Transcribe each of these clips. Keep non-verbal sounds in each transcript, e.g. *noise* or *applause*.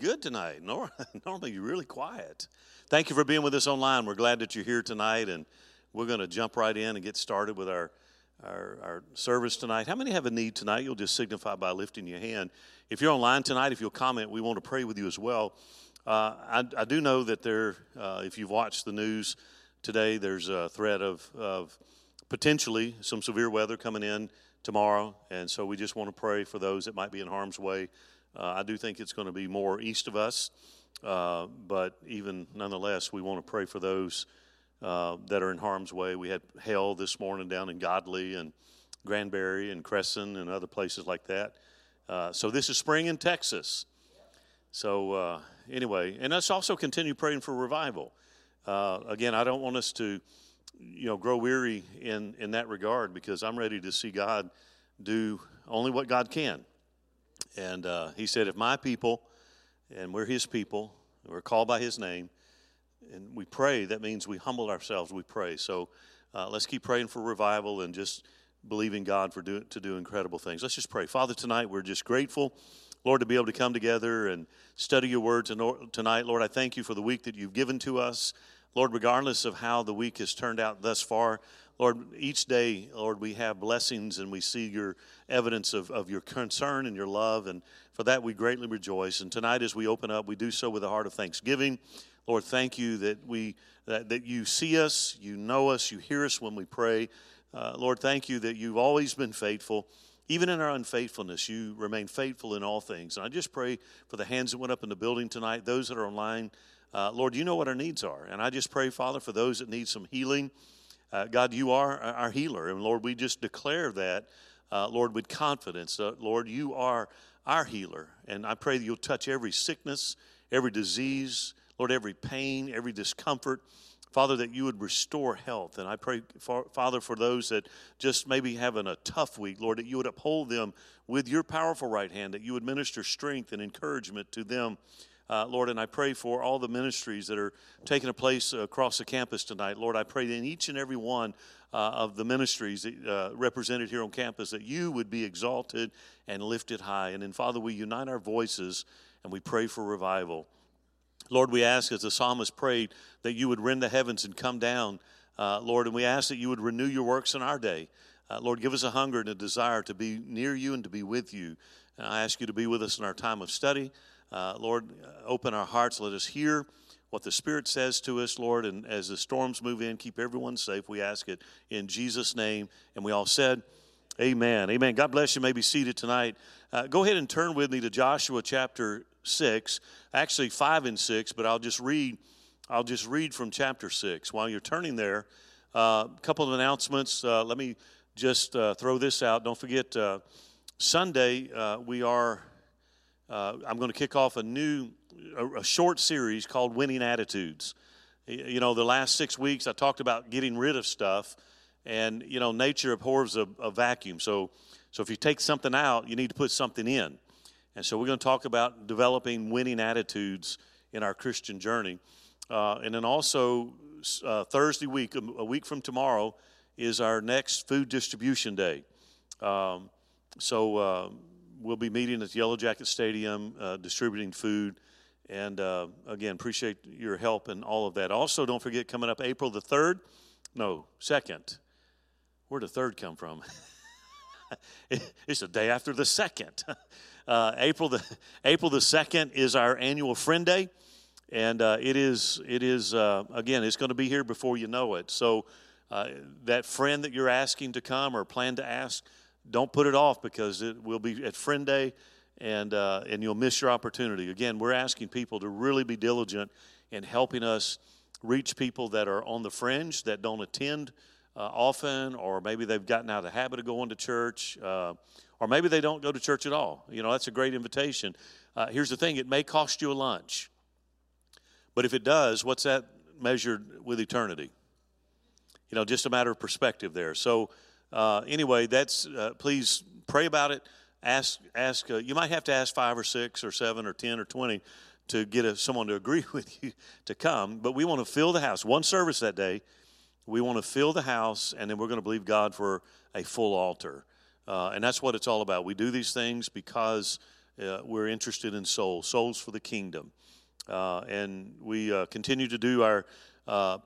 good tonight. *laughs* Normally, you're really quiet. Thank you for being with us online. We're glad that you're here tonight, and we're going to jump right in and get started with our, our, our service tonight. How many have a need tonight? You'll just signify by lifting your hand. If you're online tonight, if you'll comment, we want to pray with you as well. Uh, I, I, do know that there, uh, if you've watched the news today, there's a threat of, of potentially some severe weather coming in tomorrow, and so we just want to pray for those that might be in harm's way. Uh, I do think it's going to be more east of us, uh, but even nonetheless, we want to pray for those uh, that are in harm's way. We had hail this morning down in Godley and Granbury and Cresson and other places like that. So this is spring in Texas. So anyway, and let's also continue praying for revival. Uh, again, I don't want us to you know, grow weary in, in that regard because I'm ready to see God do only what God can. And uh, he said, if my people, and we're his people, we're called by his name, and we pray, that means we humble ourselves, we pray. So uh, let's keep praying for revival and just believing God for do, to do incredible things. Let's just pray. Father, tonight we're just grateful, Lord, to be able to come together and study your words tonight. Lord, I thank you for the week that you've given to us. Lord, regardless of how the week has turned out thus far, Lord, each day, Lord, we have blessings and we see your evidence of, of your concern and your love, and for that we greatly rejoice. And tonight, as we open up, we do so with a heart of thanksgiving. Lord, thank you that we that, that you see us, you know us, you hear us when we pray. Uh, Lord, thank you that you've always been faithful. Even in our unfaithfulness, you remain faithful in all things. And I just pray for the hands that went up in the building tonight, those that are online. Uh, Lord, you know what our needs are. And I just pray, Father, for those that need some healing. Uh, God, you are our healer. And Lord, we just declare that, uh, Lord, with confidence. Uh, Lord, you are our healer. And I pray that you'll touch every sickness, every disease, Lord, every pain, every discomfort. Father, that you would restore health. And I pray, for, Father, for those that just maybe having a tough week, Lord, that you would uphold them with your powerful right hand, that you would minister strength and encouragement to them uh, Lord, and I pray for all the ministries that are taking a place across the campus tonight. Lord, I pray that in each and every one uh, of the ministries that, uh, represented here on campus that you would be exalted and lifted high. And then, Father, we unite our voices and we pray for revival. Lord, we ask as the psalmist prayed that you would rend the heavens and come down, uh, Lord, and we ask that you would renew your works in our day. Uh, Lord, give us a hunger and a desire to be near you and to be with you. And I ask you to be with us in our time of study. Uh, Lord, open our hearts. Let us hear what the Spirit says to us, Lord. And as the storms move in, keep everyone safe. We ask it in Jesus' name. And we all said, Amen. Amen. God bless you. may be seated tonight. Uh, go ahead and turn with me to Joshua chapter 6, actually 5 and 6, but I'll just read. I'll just read from chapter 6. While you're turning there, a uh, couple of announcements. Uh, let me just uh, throw this out. Don't forget, uh, Sunday, uh, we are uh, I'm going to kick off a new, a, a, short series called Winning Attitudes. You know, the last six weeks I talked about getting rid of stuff, and you know, nature abhors a, a vacuum. So, so if you take something out, you need to put something in. And so we're going to talk about developing winning attitudes in our Christian journey. Uh, and then also, uh, Thursday week, a week from tomorrow, is our next food distribution day. Um, so uh, we'll be meeting at Yellow Jacket Stadium, uh, distributing food. And uh, again, appreciate your help and all of that. Also, don't forget coming up April the 3rd, no, 2nd. Where'd the 3rd come from? *laughs* it's the day after the 2nd. *laughs* Uh, April, the, April the 2nd is our annual Friend Day. And uh, it is, it is uh, again, it's going to be here before you know it. So, uh, that friend that you're asking to come or plan to ask, don't put it off because it will be at Friend Day and, uh, and you'll miss your opportunity. Again, we're asking people to really be diligent in helping us reach people that are on the fringe, that don't attend uh, often, or maybe they've gotten out of the habit of going to church, uh, or maybe they don't go to church at all. You know, that's a great invitation. Uh, here's the thing it may cost you a lunch, but if it does, what's that measured with eternity? You know, just a matter of perspective there. So, uh, anyway, that's uh, please pray about it. Ask, ask. Uh, you might have to ask five or six or seven or ten or twenty to get a, someone to agree *laughs* with you to come. But we want to fill the house. One service that day. We want to fill the house, and then we're going to believe God for a full altar. Uh, and that's what it's all about. We do these things because uh, we're interested in souls, souls for the kingdom. And we continue to do our uh,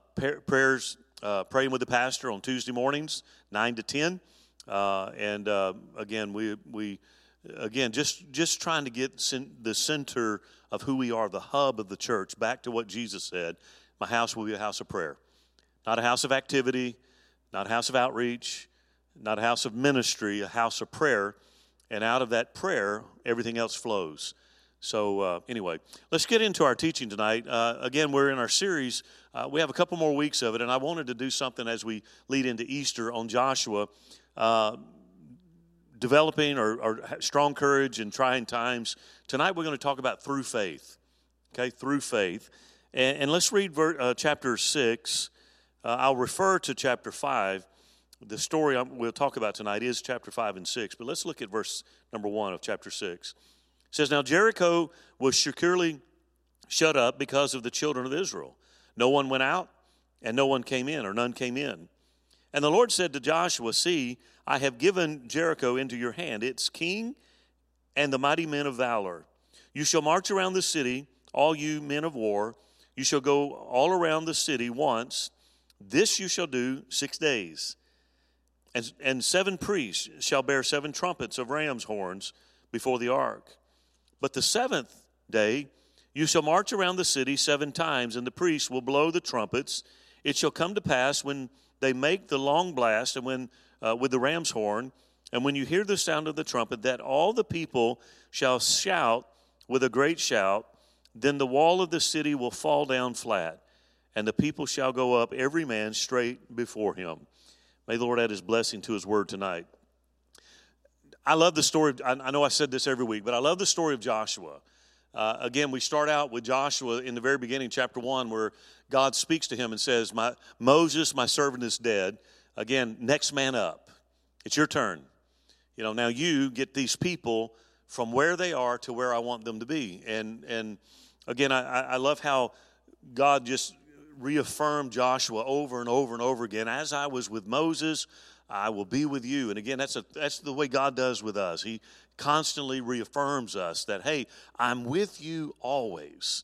prayers, uh, praying with the pastor on Tuesday mornings, 9 to 10. and again, we, we again just just trying to get the center of who we are, the hub of the church, back to what Jesus said My house will be a house of prayer. Not a house of activity, not a house of outreach, not a house of ministry, a house of prayer. And out of that prayer, everything else flows. So, uh, anyway, let's get into our teaching tonight. Uh, again, we're in our series. Uh, we have a couple more weeks of it, and I wanted to do something as we lead into Easter on Joshua. Uh, developing or, or strong courage in trying times. Tonight we're going to talk about through faith. Okay, through faith. And, and let's read ver, uh, chapter 6. Uh, I'll refer to chapter 5. The story I'm, we'll talk about tonight is chapter 5 and 6, but let's look at verse number 1 of chapter 6. Says, Now Jericho was securely shut up because of the children of Israel. No one went out, and no one came in, or none came in. And the Lord said to Joshua, See, I have given Jericho into your hand, its king and the mighty men of valor. You shall march around the city, all you men of war. You shall go all around the city once. This you shall do six days. And, and seven priests shall bear seven trumpets of ram's horns before the ark. But the seventh day you shall march around the city seven times, and the priests will blow the trumpets. It shall come to pass when they make the long blast, and when uh, with the ram's horn. And when you hear the sound of the trumpet, that all the people shall shout with a great shout, then the wall of the city will fall down flat, and the people shall go up, every man straight before him. May the Lord add his blessing to his word tonight. I love the story. I know I said this every week, but I love the story of Joshua. Uh, again, we start out with Joshua in the very beginning, chapter 1, where God speaks to him and says, my, Moses, my servant, is dead. Again, next man up. It's your turn. You know, now you get these people from where they are to where I want them to be. And and again, I, I love how God just reaffirmed Joshua over and over and over again. As I was with Moses, I will be with you. And again, that's a that's the way God does with us. He constantly reaffirms us that, hey, I'm with you always.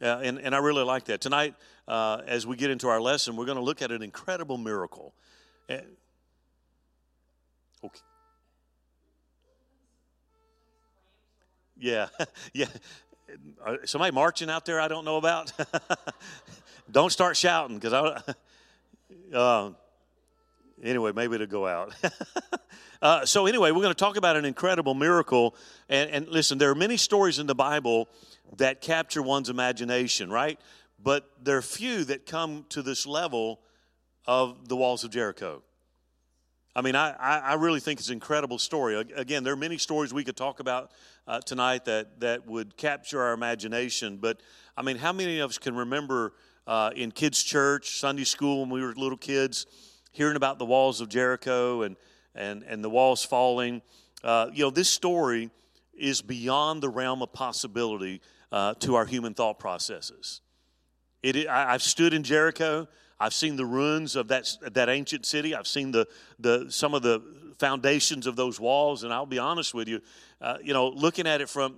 Uh, and, and I really like that. Tonight, uh, as we get into our lesson, we're going to look at an incredible miracle. Eh, okay. Yeah, *laughs* yeah. Uh, somebody marching out there I don't know about? *laughs* don't start shouting because I. *laughs* Anyway, maybe it'll go out. *laughs* uh, so, anyway, we're going to talk about an incredible miracle. And, and listen, there are many stories in the Bible that capture one's imagination, right? But there are few that come to this level of the walls of Jericho. I mean, I, I really think it's an incredible story. Again, there are many stories we could talk about uh, tonight that, that would capture our imagination. But, I mean, how many of us can remember uh, in kids' church, Sunday school, when we were little kids, hearing about the walls of Jericho and, and, and the walls falling? Uh, you know, this story is beyond the realm of possibility uh, to our human thought processes. It, I, I've stood in Jericho. I've seen the ruins of that, that ancient city. I've seen the, the, some of the foundations of those walls. And I'll be honest with you, uh, you know, looking at it from,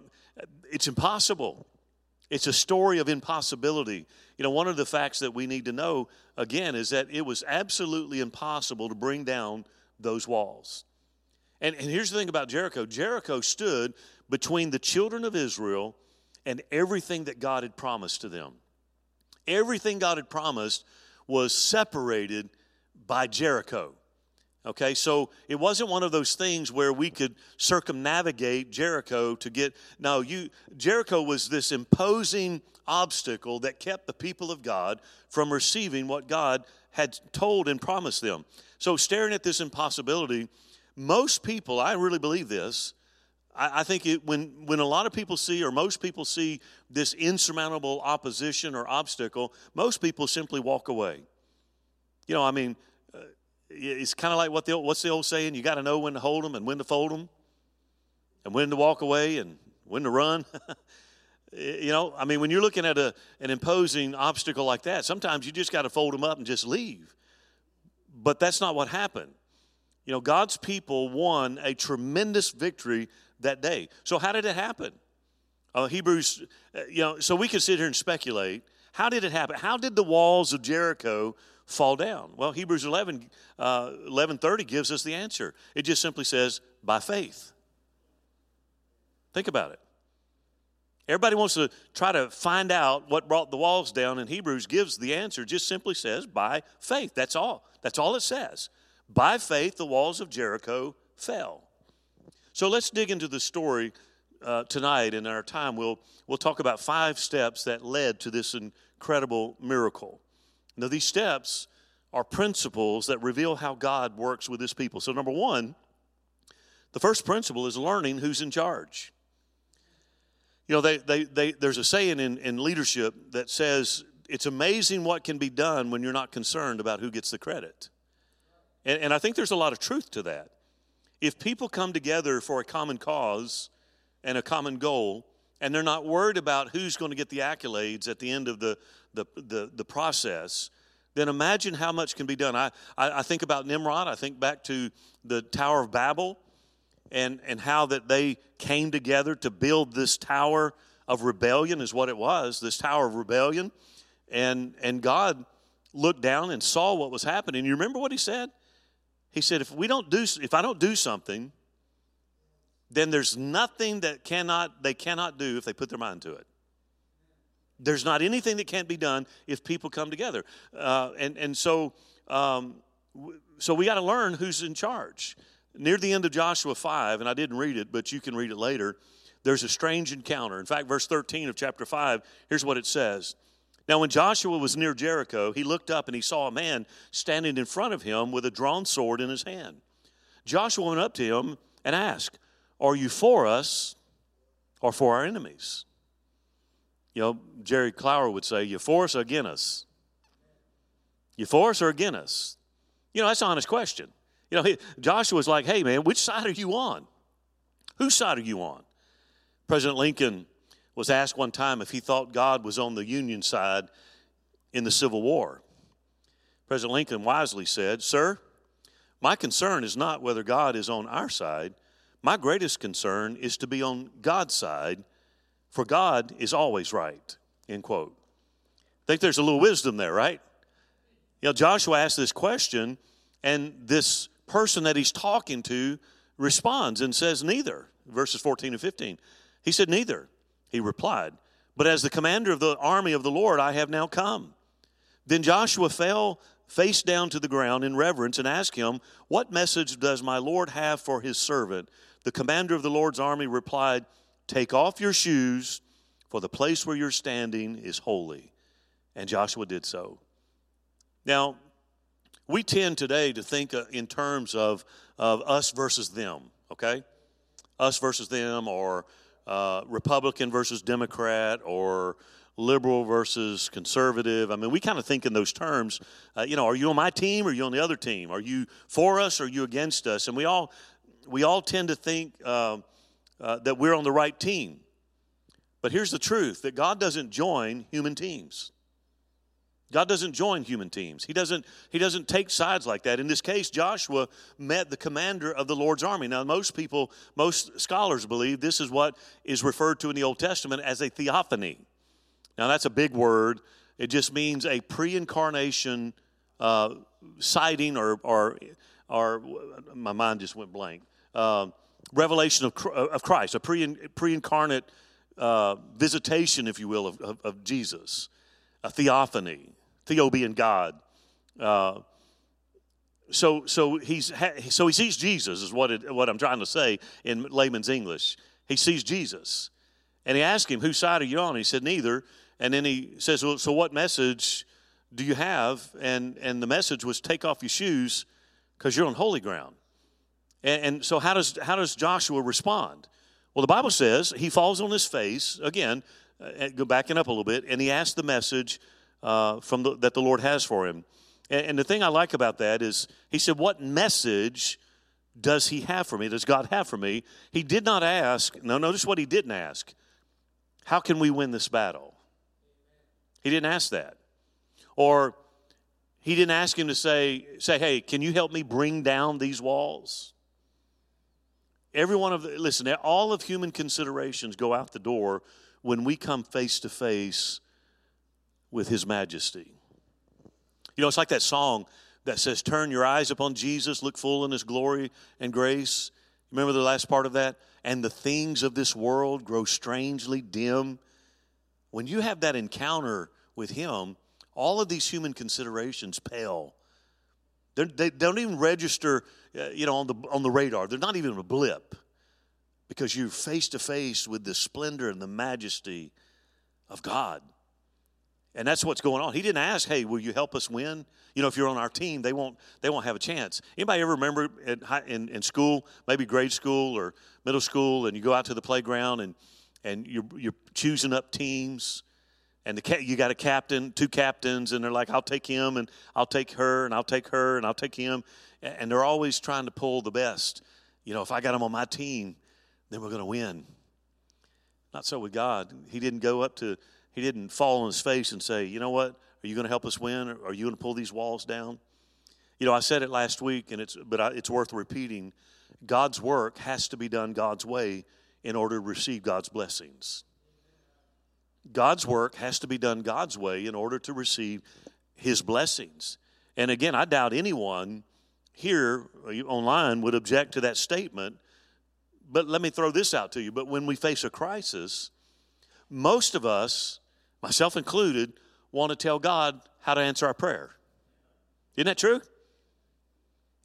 it's impossible. It's a story of impossibility. You know, one of the facts that we need to know, again, is that it was absolutely impossible to bring down those walls. And, and here's the thing about Jericho Jericho stood between the children of Israel and everything that God had promised to them. Everything God had promised was separated by Jericho. Okay, so it wasn't one of those things where we could circumnavigate Jericho to get. No, you Jericho was this imposing obstacle that kept the people of God from receiving what God had told and promised them. So, staring at this impossibility, most people, I really believe this, I, I think it, when, when a lot of people see, or most people see, this insurmountable opposition or obstacle, most people simply walk away. You know, I mean, it's kind of like what the what's the old saying? You got to know when to hold them and when to fold them, and when to walk away and when to run. *laughs* you know, I mean, when you're looking at a, an imposing obstacle like that, sometimes you just got to fold them up and just leave. But that's not what happened. You know, God's people won a tremendous victory that day. So, how did it happen? Uh, Hebrews, uh, you know, so we can sit here and speculate. How did it happen? How did the walls of Jericho fall down? Well, Hebrews 11, uh, 11.30 gives us the answer. It just simply says, by faith. Think about it. Everybody wants to try to find out what brought the walls down, and Hebrews gives the answer, just simply says, by faith. That's all. That's all it says. By faith, the walls of Jericho fell. So let's dig into the story uh, tonight. In our time, we'll, we'll talk about five steps that led to this incredible miracle. Now, these steps are principles that reveal how God works with his people. So, number one, the first principle is learning who's in charge. You know, they, they, they, there's a saying in, in leadership that says it's amazing what can be done when you're not concerned about who gets the credit. And, and I think there's a lot of truth to that. If people come together for a common cause and a common goal, and they're not worried about who's going to get the accolades at the end of the, the, the, the process, then imagine how much can be done. I, I, I think about Nimrod, I think back to the Tower of Babel and, and how that they came together to build this tower of rebellion is what it was this tower of rebellion. And and god looked down and saw what was happening. You remember what he said? He said if we don't do if i don't do something then there's nothing that cannot they cannot do if they put their mind to it there's not anything that can't be done if people come together uh, and and so um, so we got to learn who's in charge Near the end of Joshua 5, and I didn't read it, but you can read it later, there's a strange encounter. In fact, verse 13 of chapter 5, here's what it says. Now, when Joshua was near Jericho, he looked up and he saw a man standing in front of him with a drawn sword in his hand. Joshua went up to him and asked, Are you for us or for our enemies? You know, Jerry Clower would say, You for us or against us? You for us or against us? You know, that's an honest question. You know, Joshua's like, hey, man, which side are you on? Whose side are you on? President Lincoln was asked one time if he thought God was on the Union side in the Civil War. President Lincoln wisely said, Sir, my concern is not whether God is on our side. My greatest concern is to be on God's side, for God is always right. End quote. I think there's a little wisdom there, right? You know, Joshua asked this question, and this person that he's talking to responds and says, Neither. Verses 14 and 15. He said, Neither. He replied, But as the commander of the army of the Lord, I have now come. Then Joshua fell face down to the ground in reverence and asked him, What message does my Lord have for his servant? The commander of the Lord's army replied, Take off your shoes, for the place where you're standing is holy. And Joshua did so. Now, we tend today to think uh, in terms of, of us versus them, okay? Us versus them, or uh, Republican versus Democrat, or liberal versus conservative. I mean, we kind of think in those terms. Uh, you know, are you on my team or are you on the other team? Are you for us or are you against us? And we all we all tend to think uh, uh, that we're on the right team. But here's the truth: that God doesn't join human teams. God doesn't join human teams. He doesn't, he doesn't take sides like that. In this case, Joshua met the commander of the Lord's army. Now, most people, most scholars believe this is what is referred to in the Old Testament as a theophany. Now, that's a big word. It just means a pre incarnation uh, sighting or, or, or, my mind just went blank. Uh, revelation of, of Christ, a pre incarnate uh, visitation, if you will, of, of, of Jesus, a theophany. Theo being God. Uh, so, so, he's, so he sees Jesus, is what, it, what I'm trying to say in layman's English. He sees Jesus. And he asked him, Whose side are you on? He said, Neither. And then he says, Well, so what message do you have? And, and the message was, Take off your shoes because you're on holy ground. And, and so, how does, how does Joshua respond? Well, the Bible says he falls on his face, again, uh, go backing up a little bit, and he asks the message, uh, from the, that the Lord has for him. And, and the thing I like about that is he said, What message does he have for me? Does God have for me? He did not ask, no, notice what he didn't ask. How can we win this battle? He didn't ask that. Or he didn't ask him to say, say, hey, can you help me bring down these walls? Every one of the, listen, all of human considerations go out the door when we come face to face with His majesty. You know, it's like that song that says, Turn your eyes upon Jesus, look full in His glory and grace. Remember the last part of that? And the things of this world grow strangely dim. When you have that encounter with Him, all of these human considerations pale. They're, they do not even register, uh, you know, on the on the radar. They're not even a blip, because you're face to face with the splendor and the majesty of God. And that's what's going on. He didn't ask, "Hey, will you help us win?" You know, if you're on our team, they won't they won't have a chance. Anybody ever remember in, in school, maybe grade school or middle school, and you go out to the playground and and you're you're choosing up teams, and the you got a captain, two captains, and they're like, "I'll take him, and I'll take her, and I'll take her, and I'll take him," and they're always trying to pull the best. You know, if I got him on my team, then we're going to win. Not so with God. He didn't go up to he didn't fall on his face and say, You know what? Are you going to help us win? Or are you going to pull these walls down? You know, I said it last week, and it's, but I, it's worth repeating. God's work has to be done God's way in order to receive God's blessings. God's work has to be done God's way in order to receive His blessings. And again, I doubt anyone here uh, online would object to that statement. But let me throw this out to you. But when we face a crisis, most of us myself included, want to tell God how to answer our prayer. Isn't that true?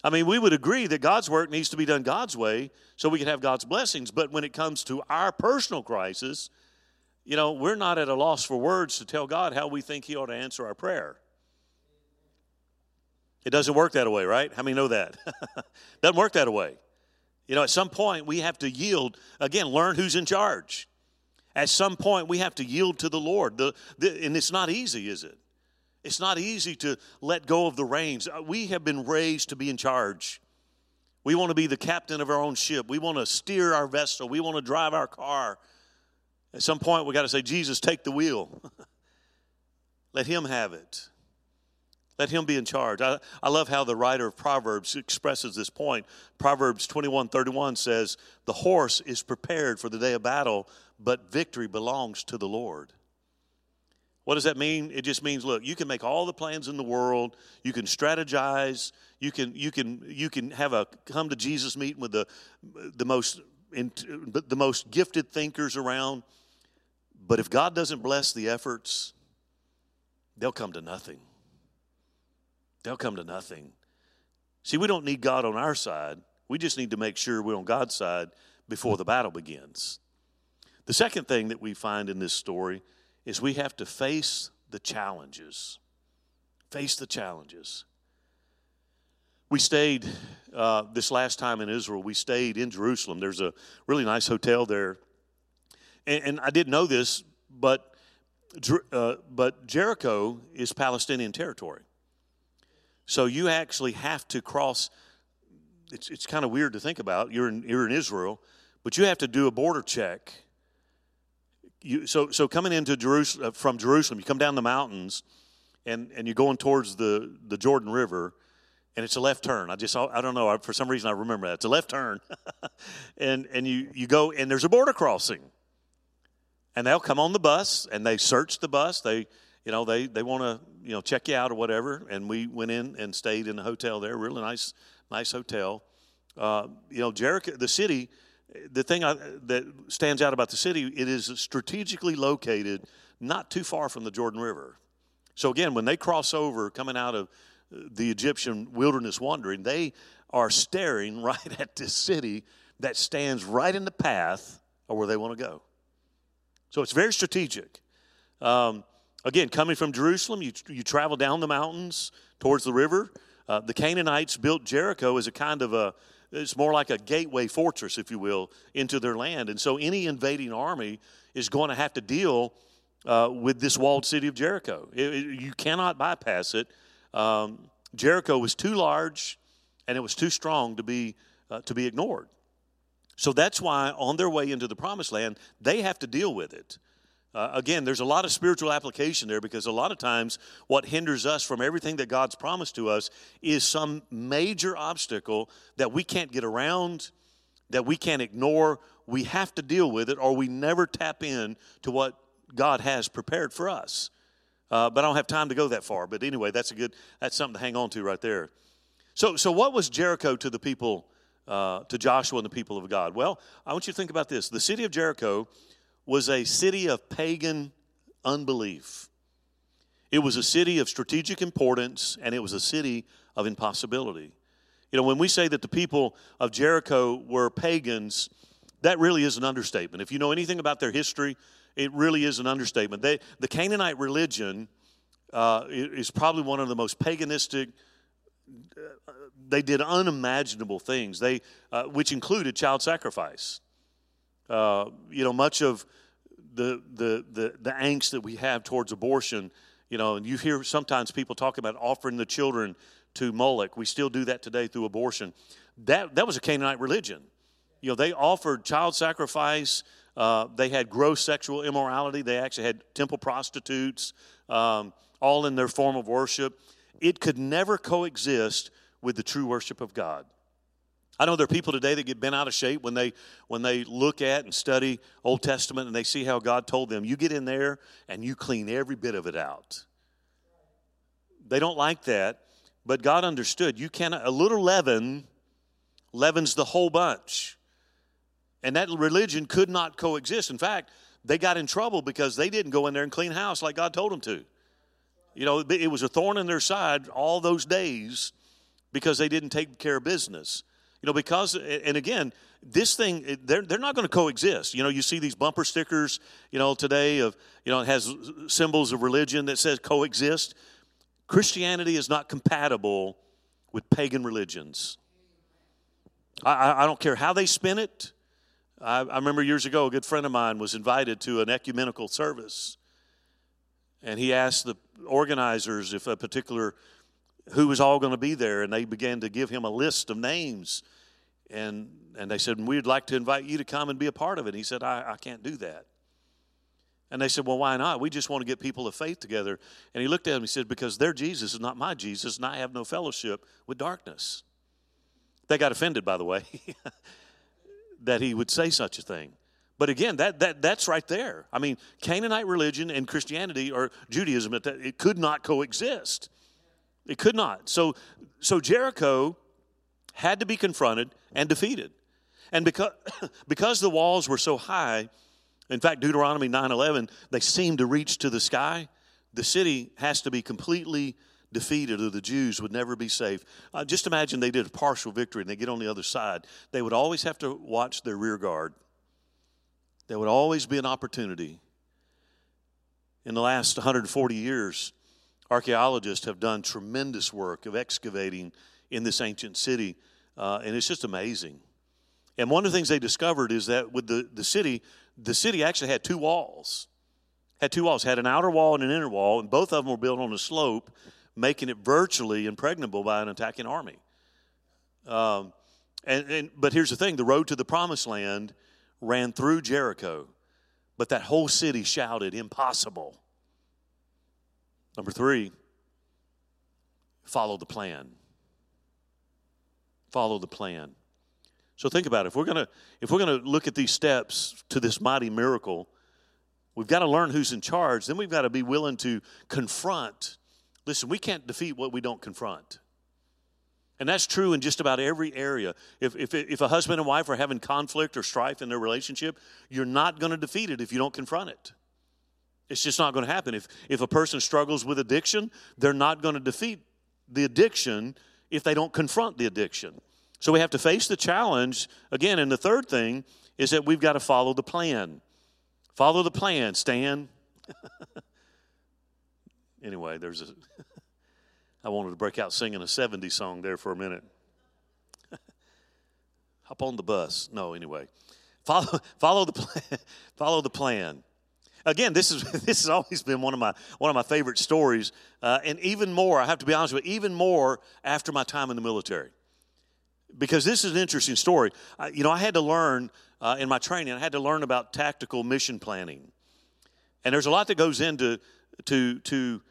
I mean, we would agree that God's work needs to be done God's way so we can have God's blessings. But when it comes to our personal crisis, you know, we're not at a loss for words to tell God how we think He ought to answer our prayer. It doesn't work that way, right? How many know that? *laughs* doesn't work that way. You know, at some point we have to yield, again, learn who's in charge at some point we have to yield to the Lord. The, the, and it's not easy, is it? It's not easy to let go of the reins. Uh, we have been raised to be in charge. We want to be the captain of our own ship. We want to steer our vessel. We want to drive our car. At some point, we got to say, Jesus, take the wheel. *laughs* let Him have it. Let Him be in charge. I, I love how the writer of Proverbs expresses this point. Proverbs 21 31 says, The horse is prepared for the day of battle, but victory belongs to the Lord. What does that mean? It just means, look, you can make all the plans in the world, you can strategize, you can you can you can have a come to Jesus meeting with the the most the most gifted thinkers around. But if God doesn't bless the efforts, they'll come to nothing. They'll come to nothing. See, we don't need God on our side. We just need to make sure we're on God's side before the battle begins. The second thing that we find in this story is we have to face the challenges. Face the challenges. We stayed uh, this last time in Israel, we stayed in Jerusalem. There's a really nice hotel there. And, and I didn't know this, but, uh, but Jericho is Palestinian territory. So you actually have to cross. It's, it's kind of weird to think about. You're in, you're in Israel, but you have to do a border check you, so, so coming into Jerusalem, uh, from Jerusalem, you come down the mountains and, and you're going towards the, the Jordan River, and it's a left turn. I just, I don't know, for some reason I remember that. It's a left turn. *laughs* and, and you, you go, and there's a border crossing. And they'll come on the bus, and they search the bus. They, you know, they, they want to, you know, check you out or whatever. And we went in and stayed in a hotel there, really nice, nice hotel. Uh, you know, Jericho, the city, the thing I, that stands out about the city, it is strategically located not too far from the Jordan River. So again, when they cross over coming out of the Egyptian wilderness wandering, they are staring *laughs* right at this city that stands right in the path of where they want to go. So it's very strategic. Um, again, coming from Jerusalem, you, you travel down the mountains towards the river. Uh, the Canaanites built Jericho as a kind of a it's more like a gateway fortress, if you will, into their land. And so any invading army is going to have to deal uh, with this walled city of Jericho. It, it, you cannot bypass it. Um, Jericho was too large and it was too strong to be, uh, to be ignored. So that's why on their way into the promised land, they have to deal with it. Uh, again, there's a lot of spiritual application there because a lot of times what hinders us from everything that God's promised to us is some major obstacle that we can't get around, that we can't ignore. We have to deal with it, or we never tap in to what God has prepared for us. Uh, but I don't have time to go that far. But anyway, that's a good. That's something to hang on to right there. So, so what was Jericho to the people, uh, to Joshua and the people of God? Well, I want you to think about this. The city of Jericho was a city of pagan unbelief. It was a city of strategic importance, and it was a city of impossibility. You know, when we say that the people of Jericho were pagans, that really is an understatement. If you know anything about their history, it really is an understatement. They, the Canaanite religion uh, is probably one of the most paganistic. They did unimaginable things. They, uh, which included child sacrifice. Uh, you know, much of the, the the the angst that we have towards abortion. You know, and you hear sometimes people talk about offering the children to Moloch. We still do that today through abortion. That, that was a Canaanite religion. You know, they offered child sacrifice. Uh, they had gross sexual immorality. They actually had temple prostitutes, um, all in their form of worship. It could never coexist with the true worship of God. I know there are people today that get bent out of shape when they when they look at and study Old Testament and they see how God told them. You get in there and you clean every bit of it out. They don't like that. But God understood you cannot, a little leaven leavens the whole bunch. And that religion could not coexist. In fact, they got in trouble because they didn't go in there and clean house like God told them to. You know, it was a thorn in their side all those days because they didn't take care of business. You know, because, and again, this thing, eh, they're, they're not going to coexist. You know, you see these bumper stickers, you know, today of, you know, it has symbols of religion that says coexist. Christianity is not compatible with pagan religions. I, I don't care how they spin it. I, I, remember years ago, a good friend of mine was invited to an ecumenical service, and he asked the organizers if a particular who was all going to be there, and they began to give him a list of names, and and they said we'd like to invite you to come and be a part of it. And he said, I, I can't do that. And they said, Well, why not? We just want to get people of faith together. And he looked at them and he said, Because their Jesus is not my Jesus, and I have no fellowship with darkness. They got offended, by the way, *laughs* that he would say such a thing. But again, that, that, that's right there. I mean, Canaanite religion and Christianity or Judaism, it could not coexist. It could not. So, so Jericho had to be confronted and defeated. And because, *coughs* because the walls were so high, in fact, Deuteronomy 9:11, they seem to reach to the sky. The city has to be completely defeated or the Jews would never be safe. Uh, just imagine they did a partial victory and they get on the other side. They would always have to watch their rear guard. There would always be an opportunity. In the last 140 years, archaeologists have done tremendous work of excavating in this ancient city, uh, and it's just amazing. And one of the things they discovered is that with the, the city, the city actually had two walls. Had two walls, had an outer wall and an inner wall, and both of them were built on a slope, making it virtually impregnable by an attacking army. Um, and, and, but here's the thing the road to the promised land ran through Jericho, but that whole city shouted, Impossible. Number three, follow the plan. Follow the plan. So think about it. If we're gonna if we're gonna look at these steps to this mighty miracle, we've got to learn who's in charge. Then we've got to be willing to confront. Listen, we can't defeat what we don't confront. And that's true in just about every area. If, if, if a husband and wife are having conflict or strife in their relationship, you're not going to defeat it if you don't confront it. It's just not going to happen. If, if a person struggles with addiction, they're not going to defeat the addiction if they don't confront the addiction. So we have to face the challenge again. And the third thing is that we've got to follow the plan. Follow the plan, Stan. *laughs* anyway, there's a. I wanted to break out singing a 70s song there for a minute. *laughs* Hop on the bus. No, anyway. Follow, *laughs* follow, the, plan, *laughs* follow the plan. Again, this, is, this has always been one of my, one of my favorite stories. Uh, and even more, I have to be honest with you, even more after my time in the military because this is an interesting story. you know, I had to learn uh, in my training, I had to learn about tactical mission planning. And there's a lot that goes into to, to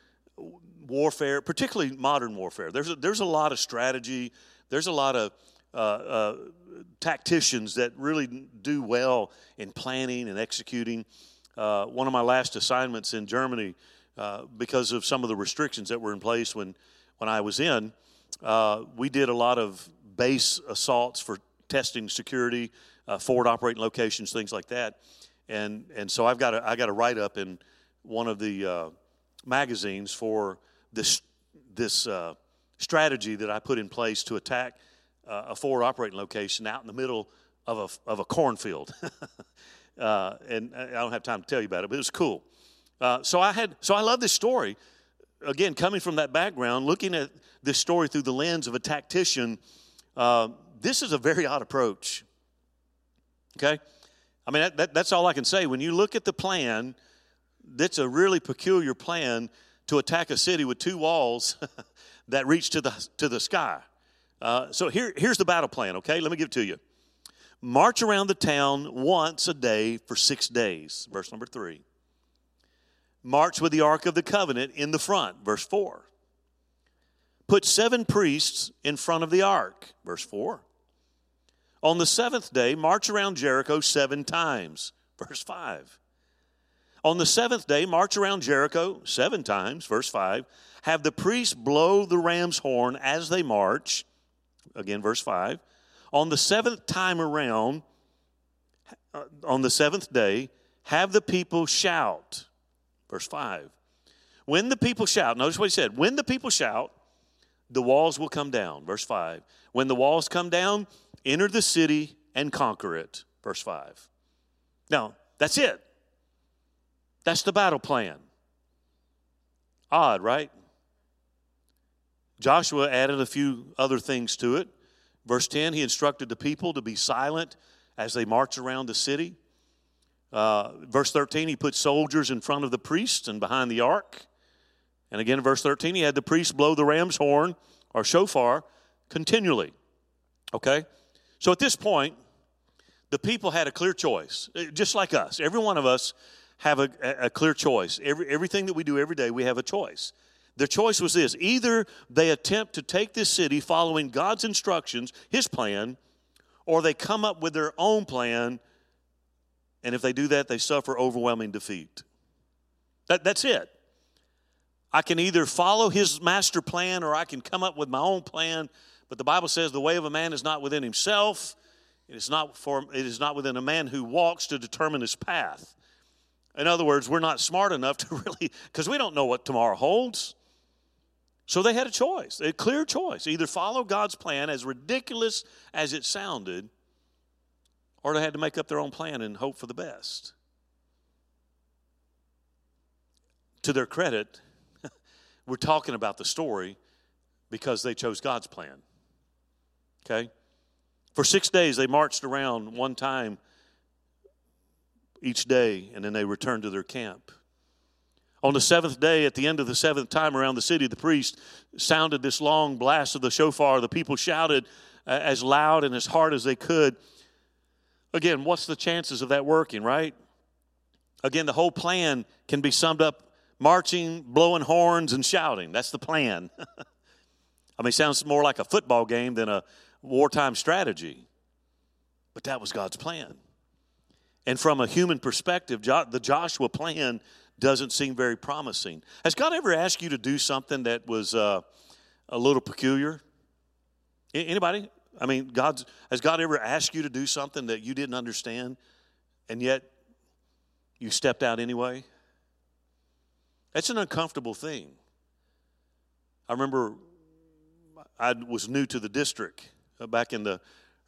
warfare, particularly modern warfare. There's a, there's a lot of strategy, there's a lot of uh, uh, tacticians that really do well in planning and executing. Uh, one of my last assignments in Germany, uh, because of some of the restrictions that were in place when, when I was in, uh, we did a lot of base assaults for testing security, uh, forward operating locations, things like that. And, and so I've got a, I got a write up in one of the magazines for this, this uh, strategy that I put in place to attack uh, a forward operating location out in the middle of a, of a cornfield. *laughs* uh, and I don't have time to tell you about it, but it was cool. Uh, so I had, so I love this story. Again, coming from that background, looking at this story through the lens of a tactician, uh, this is a very odd approach. Okay, I mean that, that, that's all I can say. When you look at the plan, that's a really peculiar plan to attack a city with two walls *laughs* that reach to the to the sky. Uh, so here, here's the battle plan, okay? Let me give it to you. March around the town once a day for six days, verse number three. March with the Ark of the Covenant in the front, verse four. Put seven priests in front of the ark, verse four. On the seventh day, march around Jericho seven times, verse five. On the seventh day, march around Jericho seven times, verse 5. Have the priests blow the ram's horn as they march, Again, verse 5. On the seventh time around, uh, on the seventh day, have the people shout. Verse 5. When the people shout, notice what he said. When the people shout, the walls will come down. Verse 5. When the walls come down, enter the city and conquer it. Verse 5. Now, that's it. That's the battle plan. Odd, right? Joshua added a few other things to it. Verse 10, he instructed the people to be silent as they march around the city. Uh, verse 13, he put soldiers in front of the priests and behind the ark. And again, in verse 13, he had the priests blow the ram's horn or shofar continually. Okay? So at this point, the people had a clear choice, uh, just like us. Every one of us have a, a clear choice. Every, everything that we do every day, we have a choice. Their choice was this either they attempt to take this city following God's instructions, his plan, or they come up with their own plan, and if they do that, they suffer overwhelming defeat. That, that's it. I can either follow his master plan or I can come up with my own plan, but the Bible says the way of a man is not within himself. It is not, for, it is not within a man who walks to determine his path. In other words, we're not smart enough to *laughs* really, because we don't know what tomorrow holds. So they had a choice, a clear choice. Either follow God's plan, as ridiculous as it sounded, or they had to make up their own plan and hope for the best. To their credit, *laughs* we're talking about the story because they chose God's plan. Okay? For six days, they marched around one time each day, and then they returned to their camp. On the seventh day, at the end of the seventh time around the city, the priest sounded this long blast of the shofar. The people shouted uh, as loud and as hard as they could. Again, what's the chances of that working, right? Again, the whole plan can be summed up marching, blowing horns, and shouting. That's the plan. *laughs* I mean, sounds more like a football game than a wartime strategy. But that was God's plan. And from a human perspective, the Joshua plan doesn't seem very promising. Has God ever asked you to do something that was uh, a little peculiar? Anybody? I mean, God's, has God ever asked you to do something that you didn't understand and yet you stepped out anyway? That's an uncomfortable thing. I remember I was new to the district uh, back in the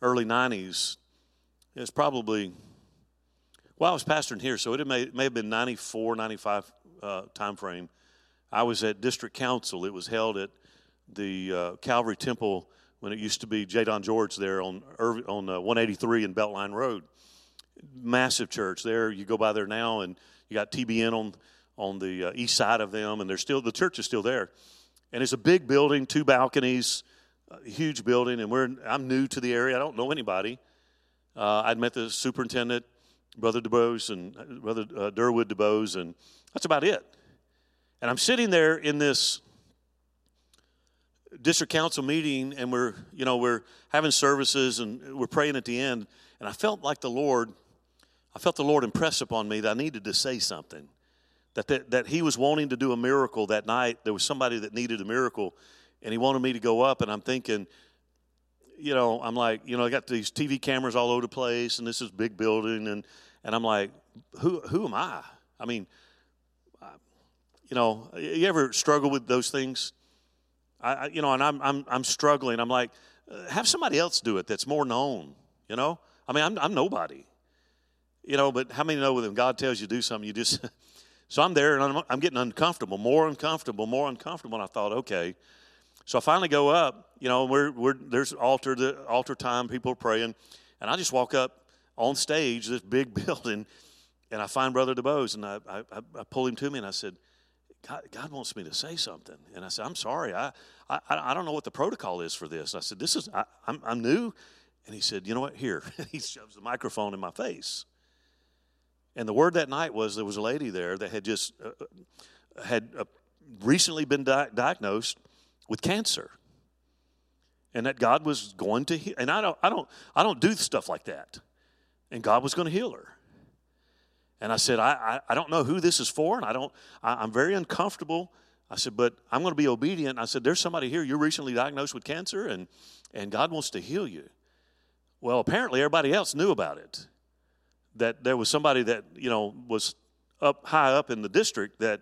early 90s. It was probably well, I was pastoring here, so it may, may have been 94, 95 uh, time frame. I was at district council. It was held at the uh, Calvary Temple when it used to be J. Don George there on, on uh, 183 and Beltline Road. Massive church there. You go by there now, and you got TBN on on the uh, east side of them, and they're still the church is still there. And it's a big building, two balconies, huge building. And we're I'm new to the area. I don't know anybody. Uh, I'd met the superintendent Brother DeBose and uh, Brother uh, Durwood DeBose, and that's about it. And I'm sitting there in this district council meeting and we're, you know, we're having services and we're praying at the end. And I felt like the Lord, I felt the Lord impress upon me that I needed to say something. That, that, that he was wanting to do a miracle that night. There was somebody that needed a miracle and he wanted me to go up. And I'm thinking, you know, I'm like, you know, I got these TV cameras all over the place and this is big building. And, and I'm like, who, who am I? I mean, you know, you ever struggle with those things? I, you know, and I'm, I'm, I'm struggling. I'm like, uh, have somebody else do it that's more known, you know? I mean, I'm, I'm nobody, you know, but how many know when God tells you to do something, you just, *laughs* so I'm there and I'm, I'm getting uncomfortable, more uncomfortable, more uncomfortable. And I thought, okay. So I finally go up, you know, we're, we're, there's altar, the altar time, people are praying. And I just walk up on stage, this big *laughs* building, and I find Brother DeBose and I, I, I pull him to me and I said, God, God, wants me to say something. And I said, I'm sorry. I, I, I don't know what the protocol is for this. I said, this is, I, I'm, I'm new. And he said, you know what, here. *laughs* And he shoves the microphone in my face. And the word that night was there was a lady there that had just, uh, uh had uh, recently been di- diagnosed with cancer. And that God was going to heal. And I don't, I don't, I don't do stuff like that. And God was going to heal her. And I said, I, I, I, don't know who this is for, and I don't, I, am very uncomfortable. I said, but I'm going to be obedient. I said, there's somebody here, you're recently diagnosed with cancer, and, and God wants to heal you. Well, apparently everybody else knew about it. That there was somebody that, you know, was up high up in the district that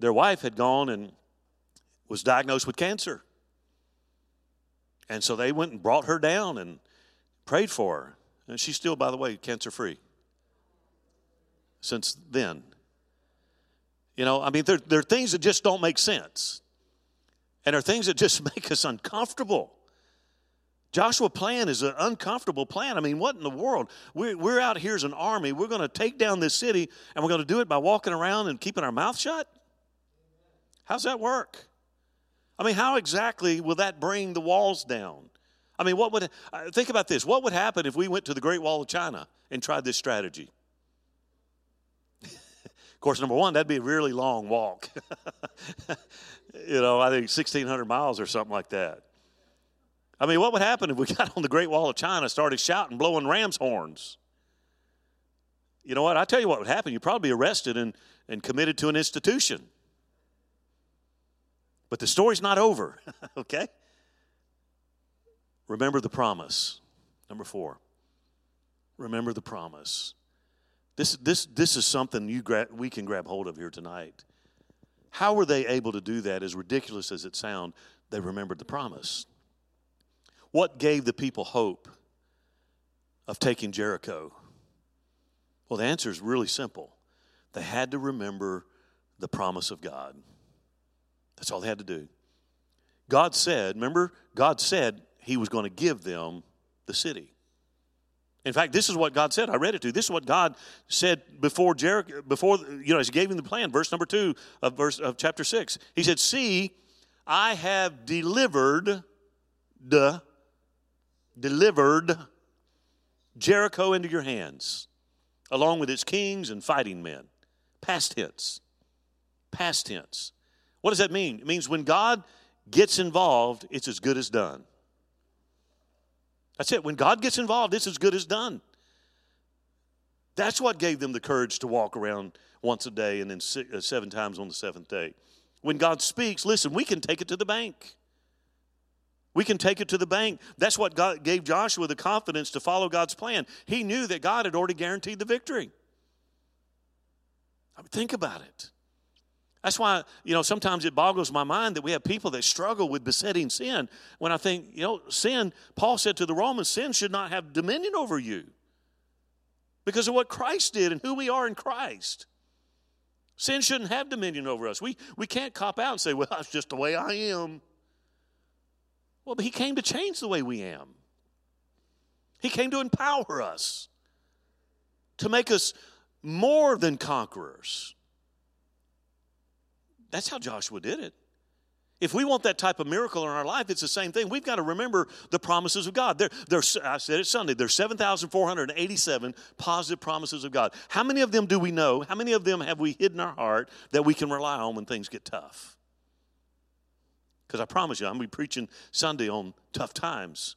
their wife had gone and was diagnosed with cancer. And so they went and brought her down and prayed for her. And she's still, by the way, cancer free since then. You know, I mean, there, there are things that just don't make sense. And there are things that just *laughs* make us uncomfortable. Joshua plan is an uncomfortable plan. I mean, what in the world? We're, we're out here as an army. We're going to take down this city, and we're going to do it by walking around and keeping our mouth shut? How's that work? I mean, how exactly will that bring the walls down? I mean, what would, uh, think about this. What would happen if we went to the Great Wall of China and tried this strategy? *laughs* Of course, number one, that'd be a really long walk. *laughs* you know, I think 1,600 miles or something like that. I mean, what would happen if we *laughs* got on the Great Wall of China, started shouting, blowing ram's horns? You know what? I tell you what would happen. You'd probably be arrested and, and committed to an institution. But the story's not over, *laughs* okay? Remember the promise. Number four. Remember the promise. This, this, this is something you gra- we can grab hold of here tonight. How were they able to do that, as ridiculous as it sounds? They remembered the promise. What gave the people hope of taking Jericho? Well, the answer is really simple. They had to remember the promise of God. That's all they had to do. God said, remember, God said He was going to give them the city. In fact, this is what God said. I read it to you. This is what God said before Jericho, before you know, as He gave him the plan. Verse number two of verse of chapter six. He said, "See, I have delivered the delivered Jericho into your hands, along with its kings and fighting men." Past tense. Past tense. What does that mean? It means when God gets involved, it's as good as done. That's it. When God gets involved, it's as good as done. That's what gave them the courage to walk around once a day and then uh, seven times on the seventh day. When God speaks, listen, we can take it to the bank. We can take it to the bank. That's what God gave Joshua the confidence to follow God's plan. He knew that God had already guaranteed the victory. I mean, think about it. That's why, you know, sometimes it boggles my mind that we have people that struggle with besetting sin. When I think, you know, sin, Paul said to the Romans, sin should not have dominion over you because of what Christ did and who we are in Christ. Sin shouldn't have dominion over us. We, we can't cop out and say, well, *laughs* that's just the way I am. Well, but He came to change the way we am, He came to empower us, to make us more than conquerors. That's how Joshua did it. If we want that type of miracle in our life, it's the same thing. We've got to remember the promises of God. There, there, I said it Sunday, there's 7,487 positive promises of God. How many of them do we know? How many of them have we hidden our heart that we can rely on when things get tough? Because I promise you, I'm going to be preaching Sunday on tough times.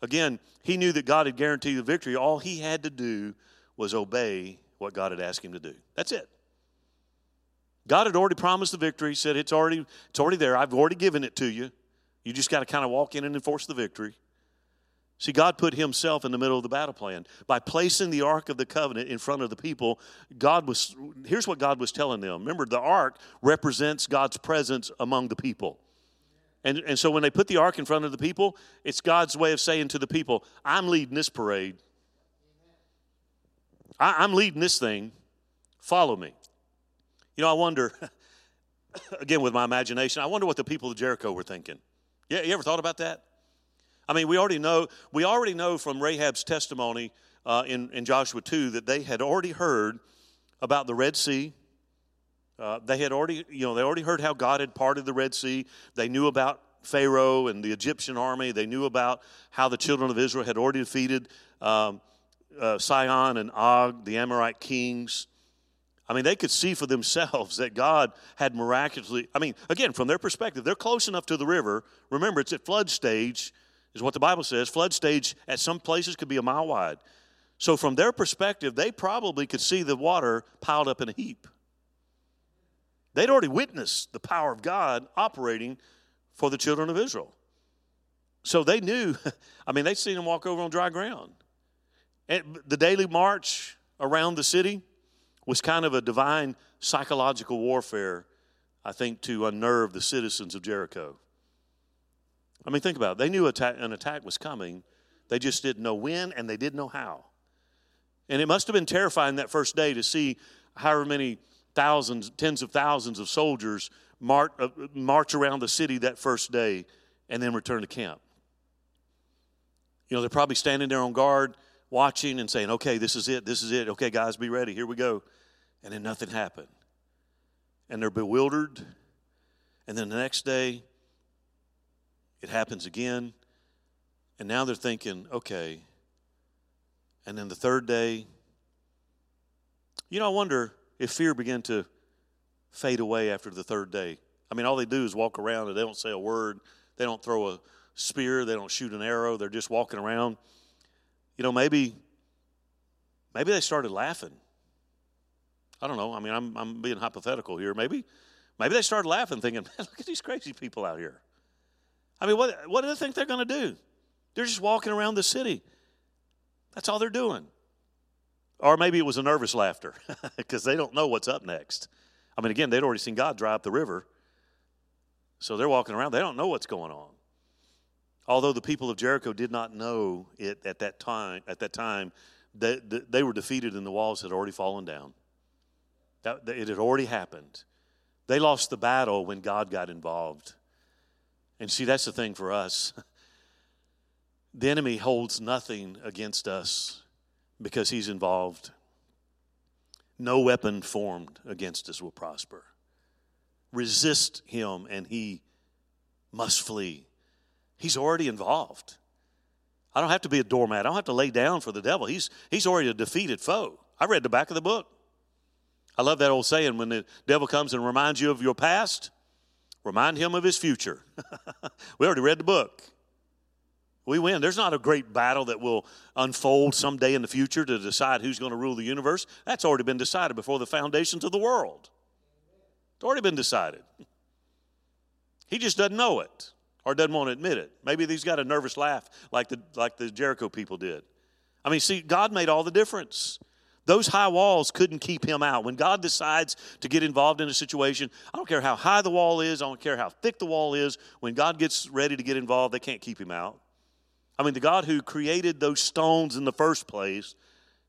Again, he knew that God had guaranteed the victory. All he had to do was obey what God had asked him to do. That's it. God had already promised the victory, He said it's already, it's already there. I've already given it to you. You just got to kind of walk in and enforce the victory. See, God put himself in the middle of the battle plan. By placing the Ark of the Covenant in front of the people, God was, here's what God was telling them. Remember, the Ark represents God's presence among the people. And, and so when they put the Ark in front of the people, it's God's way of saying to the people, I'm leading this parade. I, I'm leading this thing. Follow me. You know, I wonder, *coughs* again with my imagination, I wonder what the people of Jericho were thinking. Yeah, you ever thought about that? I mean, we already know, we already know from Rahab's testimony uh, in, in Joshua 2 that they had already heard about the Red Sea. Uh, they had already, you know, they already heard how God had parted the Red Sea. They knew about Pharaoh and the Egyptian army. They knew about how the children of Israel had already defeated um, uh, Sihon and Og, the Amorite kings. I mean, they could see for themselves that God had miraculously, I mean, again, from their perspective, they're close enough to the river. Remember, it's at flood stage is what the Bible says. Flood stage at some places could be a mile wide. So, from their perspective, they probably could see the water piled up in a heap. They'd already witnessed the power of God operating for the children of Israel. So they knew, *laughs* I mean, they'd seen them walk over on dry ground. And the daily march around the city was kind of a divine psychological warfare, I think, to unnerve the citizens of Jericho. I mean, think about it. They knew attack, an attack was coming, they just didn't know when and they didn't know how. And it must have been terrifying that first day to see however many thousands, tens of thousands of soldiers march, uh, march around the city that first day and then return to camp. You know, they're probably standing there on guard, watching and saying, okay, this is it, this is it. Okay, guys, be ready, here we go. And then nothing happened. And they're bewildered. And then the next day, it happens again. And now they're thinking, okay. And then the third day, you know, I wonder if fear began to fade away after the third day. I mean, all they do is walk around and they don't say a word. They don't throw a spear. They don't shoot an arrow. They're just walking around. You know, maybe, maybe they started laughing. I don't know. I mean, I'm, I'm being hypothetical here. Maybe, maybe they started laughing, thinking, *laughs* "Man, look at these crazy people out here." I mean, what, what do they think they're going to do? They're just walking around the city. That's all they're doing. Or maybe it was a nervous laughter *laughs* because they don't know what's up next. I mean, again, they'd already seen God dry up the river. So they're walking around. They don't know what's going on. Although the people of Jericho did not know it at that time, at that time, they, they were defeated and the walls had already fallen down. That, it had already happened. They lost the battle when God got involved. And see, that's the thing for us. *laughs* The enemy holds nothing against us because he's involved. No weapon formed against us will prosper. Resist him and he must flee. He's already involved. I don't have to be a doormat. I don't have to lay down for the devil. He's, he's already a defeated foe. I read the back of the book. I love that old saying when the devil comes and reminds you of your past, Remind him of his future. *laughs* we already read the book. We win. There's not a great battle that will unfold someday in the future to decide who's going to rule the universe. That's already been decided before the foundations of the world. It's already been decided. He just doesn't know it or doesn't want to admit it. Maybe he's got a nervous laugh like the, like the Jericho people did. I mean, see, God made all the difference. Those high walls couldn't keep him out. When God decides to get involved in a situation, I don't care how high the wall is, I don't care how thick the wall is, when God gets ready to get involved, they can't keep him out. I mean, the God who created those stones in the first place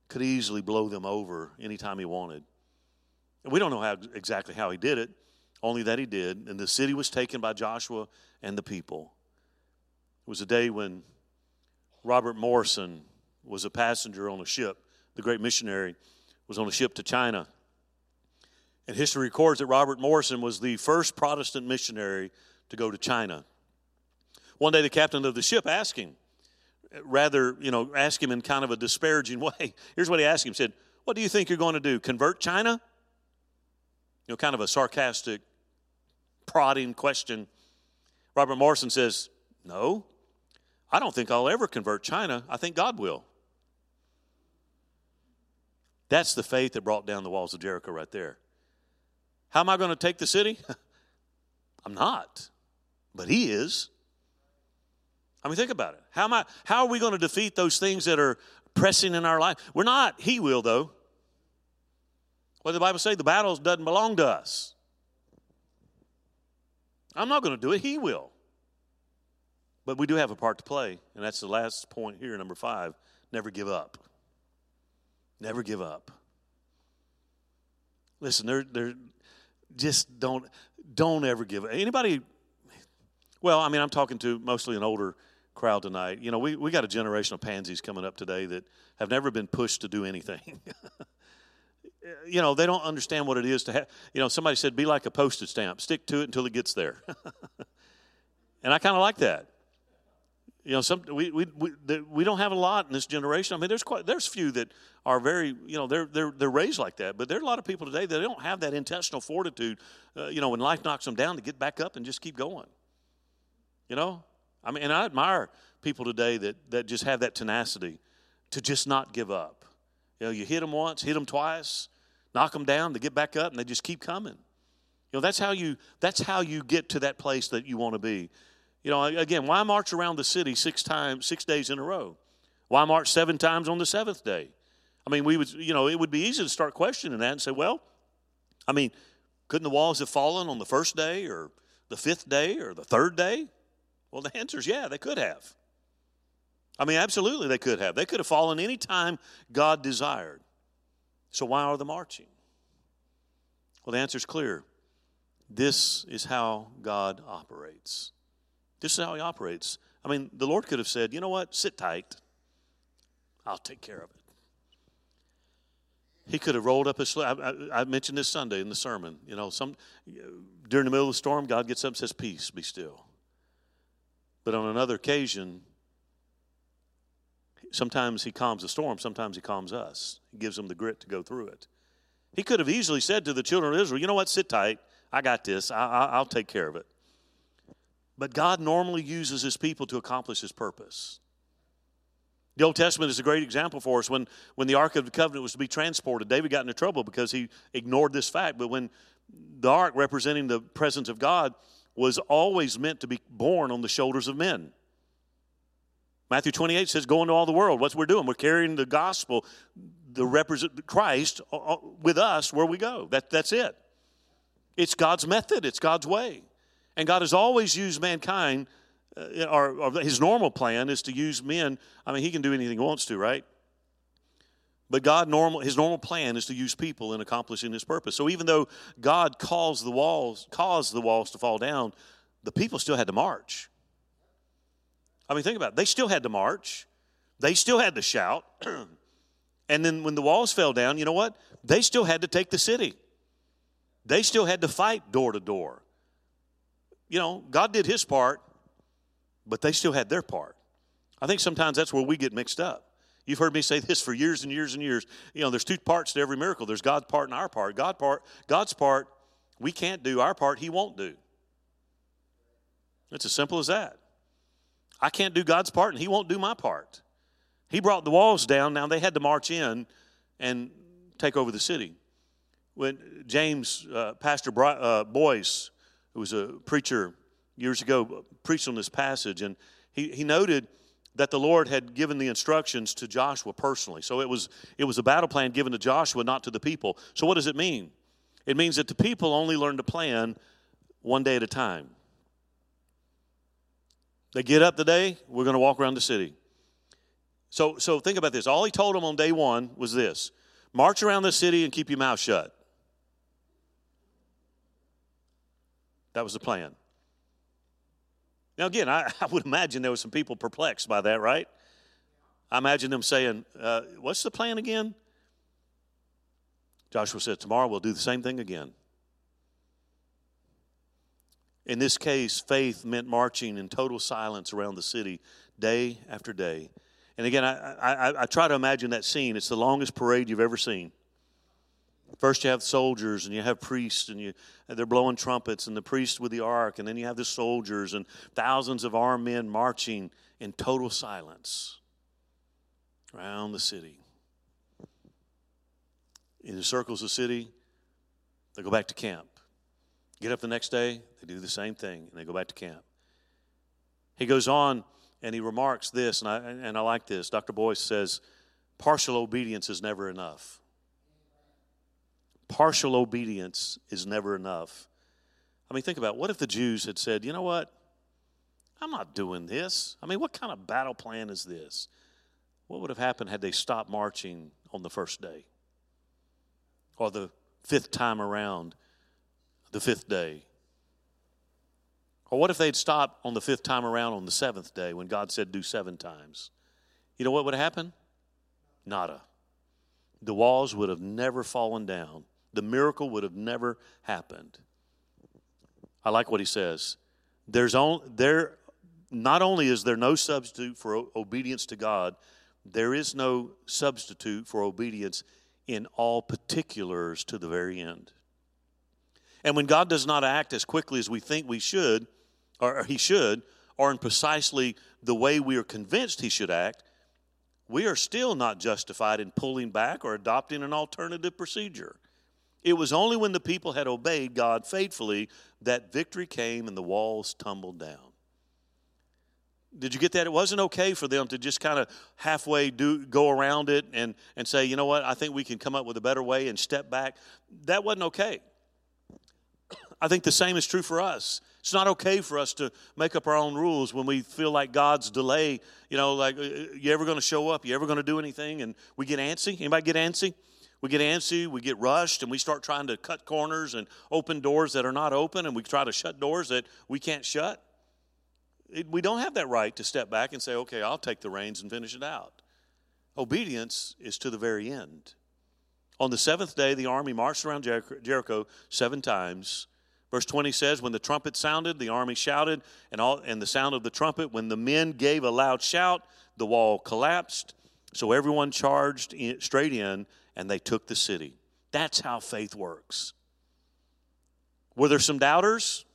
could easily blow them over anytime he wanted. And we don't know how, exactly how he did it, only that he did. And the city was taken by Joshua and the people. It was a day when Robert Morrison was a passenger on a ship the great missionary, was on a ship to China. And history records that Robert Morrison was the first Protestant missionary to go to China. One day, the captain of the ship asked him, rather, you know, asked him in kind of a disparaging *laughs* way. Here's what he asked him: he said, "What do you think you're going to do? Convert China?" You know, kind of a sarcastic, prodding question. Robert Morrison says, No, I don't think I'll ever convert China. I think God will. That's the faith that brought down the walls of Jericho right there. How am I going to take the city? *laughs* I'm not, but He is. I mean, think about it. How am I? How are we going to defeat those things that are pressing in our life? We're not. He will, though. What did the Bible say? The battle doesn't belong to us. I'm not going to do it. He will. But we do have a part to play, and that's the last point here, number five. Never give up. Never give up. Listen, they're, they're just don't don't ever give up. Anybody well, I mean, I'm talking to mostly an older crowd tonight. You know, we, we got a generation of pansies coming up today that have never been pushed to do anything. *laughs* you know, they don't understand what it is to have, you know, somebody said, be like a postage stamp, stick to it until it gets there. *laughs* and I kind of like that. You know, some we, we we we don't have a lot in this generation. I mean, there's quite there's few that are very you know they're they're they're raised like that, but there are a lot of people today that don't have that intestinal fortitude. Uh, you know, when life knocks them down, to get back up and just keep going. You know, I mean, and I admire people today that that just have that tenacity to just not give up. You know, you hit them once, hit them twice, knock them down, they get back up, and they just keep coming. You know, that's how you that's how you get to that place that you want to be. You know, again, why march around the city six times, six days in a row? Why march seven times on the seventh day? I mean, we would, you know, it would be easy to start questioning that and say, well, I mean, couldn't the walls have fallen on the first day or the fifth day or the third day? Well, the answer is yeah, they could have. I mean, absolutely, they could have. They could have fallen any time God desired. So why are they marching? Well, the answer is clear. This is how God operates. This is how he operates. I mean, the Lord could have said, you know what, sit tight. I'll take care of it. He could have rolled up his sleeve. I, I, mentioned this Sunday in the sermon. You know, some during the middle of the storm, God gets up and says, Peace, be still. But on another occasion, sometimes he calms the storm, sometimes he calms us. He gives them the grit to go through it. He could have easily said to the children of Israel, You know what, sit tight. I got this. I, will take care of it. But God normally uses his people to accomplish his purpose. The Old Testament is a great example for us. When, when the Ark of the Covenant was to be transported, David got into trouble because he ignored this fact. But when the Ark, representing the presence of God, was always meant to be borne on the shoulders of men. Matthew 28 says, Go into all the world. What's we're doing? We're carrying the gospel, the represent Christ uh, uh, with us where we go. That, that's it. It's God's method, it's God's way. And God has always used mankind, uh, or, or, his normal plan is to use men. I mean, he can do anything he wants to, right? But God normal his normal plan is to use people in accomplishing his purpose. So even though God caused the walls caused the walls to fall down, the people still had to march. I mean, think about it. They still had to march. They still had to shout. *clears throat* and then when the walls fell down, you know what? They still had to take the city. They still had to fight door to door you know, God did his part, but they still had their part. I think sometimes that's where we get mixed up. You've heard me say this for years and years and years. You know, there's two parts to every miracle. There's God's part and our part. God part, God's part, we can't do. Our part, He won't do. It's as simple as that. I can't do God's part, and He won't do my part. He brought the walls down. Now they had to march in and take over the city. When James, uh, Pastor Bri- uh, Boice, who was a preacher years ago, preached on this passage, and he, he noted that the Lord had given the instructions to Joshua personally. So it was, it was a battle plan given to Joshua, not to the people. So what does it mean? It means that the people only learn to plan one day at a time. They get up today, we're going to walk around the city. So, so think about this. All he told them on day one was this march around the city and keep your mouth shut. That was the plan. Now, again, I, *laughs* I would imagine there were some people perplexed by that, right? I imagine them saying, uh, What's the plan again? Joshua said, Tomorrow we'll do the same thing again. In this case, faith meant marching in total silence around the city day after day. And again, I, I, I, try to imagine that scene. It's the longest parade you've ever seen. First, you have soldiers and you have priests, and you, they're blowing trumpets, and the priests with the ark, and then you have the soldiers and thousands of armed men marching in total silence around the city. In the circles the city, they go back to camp. Get up the next day, they do the same thing, and they go back to camp. He goes on and he remarks this, and I, and I like this. Dr. Boice says, partial obedience is never enough. Partial obedience is never enough. I mean, think about it. what if the Jews had said, you know what? I'm not doing this. I mean, what kind of battle plan is this? What would have happened had they stopped marching on the first day? Or the fifth time around, the fifth day? Or what if they'd stopped on the fifth time around on the seventh day when God said do seven times? You know what would happen? Nada. The walls would have never fallen down the miracle would have never happened. I like what he says. There's only, there, not only is there no substitute for obedience to God, there is no substitute for obedience in all particulars to the very end. And when God does not act as quickly as we think we should, or he should, or in precisely the way we are convinced he should act, we are still not justified in pulling back or adopting an alternative procedure. It was only when the people had obeyed God faithfully that victory came and the walls tumbled down. Did you get that? It wasn't okay for them to just kind of halfway do go around it and, and say, you know what, I think we can come up with a better way and step back. That wasn't okay. I think the same is true for us. It's not okay for us to make up our own rules when we feel like God's delay, you know, like, uh, you ever going to show up? You ever going to do anything? And we get antsy. Anybody get antsy? we get antsy, we get rushed, and we start trying to cut corners and open doors that are not open, and we try to shut doors that we can't shut. It, we don't have that right to step back and say, okay, I'll take the reins and finish it out. Obedience is to the very end. On the seventh day, the army marched around Jericho seven times. Verse 20 says, When the trumpet sounded, the army shouted, and, all, and the sound of the trumpet, when the men gave a loud shout, the wall collapsed. So everyone charged in, straight in and they took the city. That's how faith works. Were there some doubters?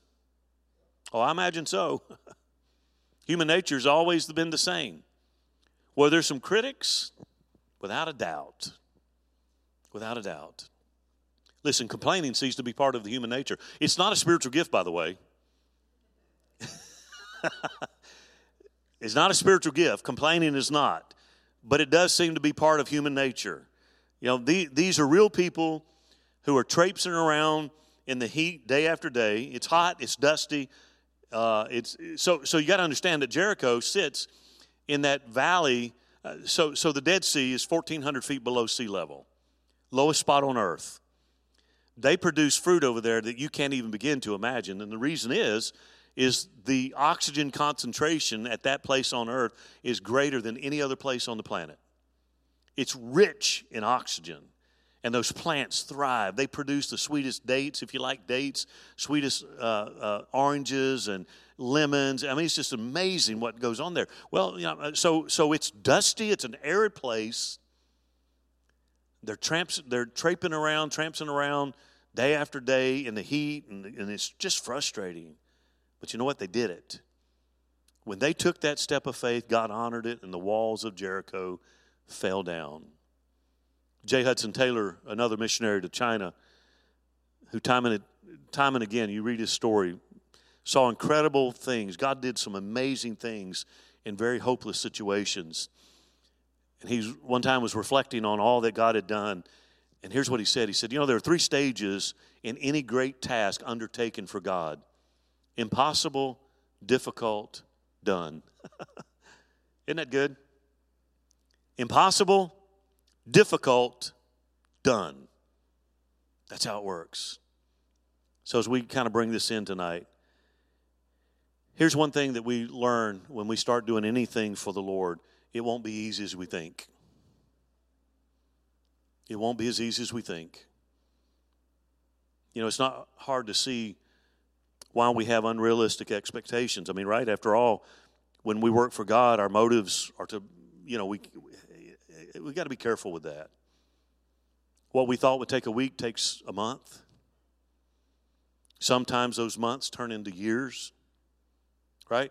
Oh, I imagine so. *laughs* Human nature's always been the same. Were there some critics? Without a doubt. Without a doubt. Listen, complaining seems to be part of the human nature. It's not a spiritual gift, by the way. *laughs* it's not a spiritual gift. Complaining is not. But it does seem to be part of human nature. You know, the, these are real people who are traipsing around in the heat day after day. It's hot, it's dusty. Uh, it's so so you got to understand that Jericho sits in that valley. Uh, so so the Dead Sea is 1,400 feet below sea level, lowest spot on earth. They produce fruit over there that you can't even begin to imagine, and the reason is is the oxygen concentration at that place on earth is greater than any other place on the planet. It's rich in oxygen. And those plants thrive. They produce the sweetest dates, if you like dates, sweetest uh, uh, oranges and lemons. I mean, it's just amazing what goes on there. Well, you know, uh, so so it's dusty. It's an arid place. They're tramps. They're traipsing around, tramping around day after day in the heat, and, and it's just frustrating. But you know what? They did it. When they took that step of faith, God honored it, and the walls of Jericho fell down. J. Hudson Taylor, another missionary to China, who time and, time and again, you read his story, saw incredible things. God did some amazing things in very hopeless situations. And he one time was reflecting on all that God had done. And here's what he said He said, You know, there are three stages in any great task undertaken for God impossible, difficult, done. *laughs* Isn't that good? Impossible, difficult, done. That's how it works. So, as we kind of bring this in tonight, here's one thing that we learn when we start doing anything for the Lord it won't be easy as we think. It won't be as easy as we think. You know, it's not hard to see why we have unrealistic expectations. I mean, right? After all, when we work for God, our motives are to, you know, we we got to be careful with that. What we thought would take a week takes a month. Sometimes those months turn into years, right?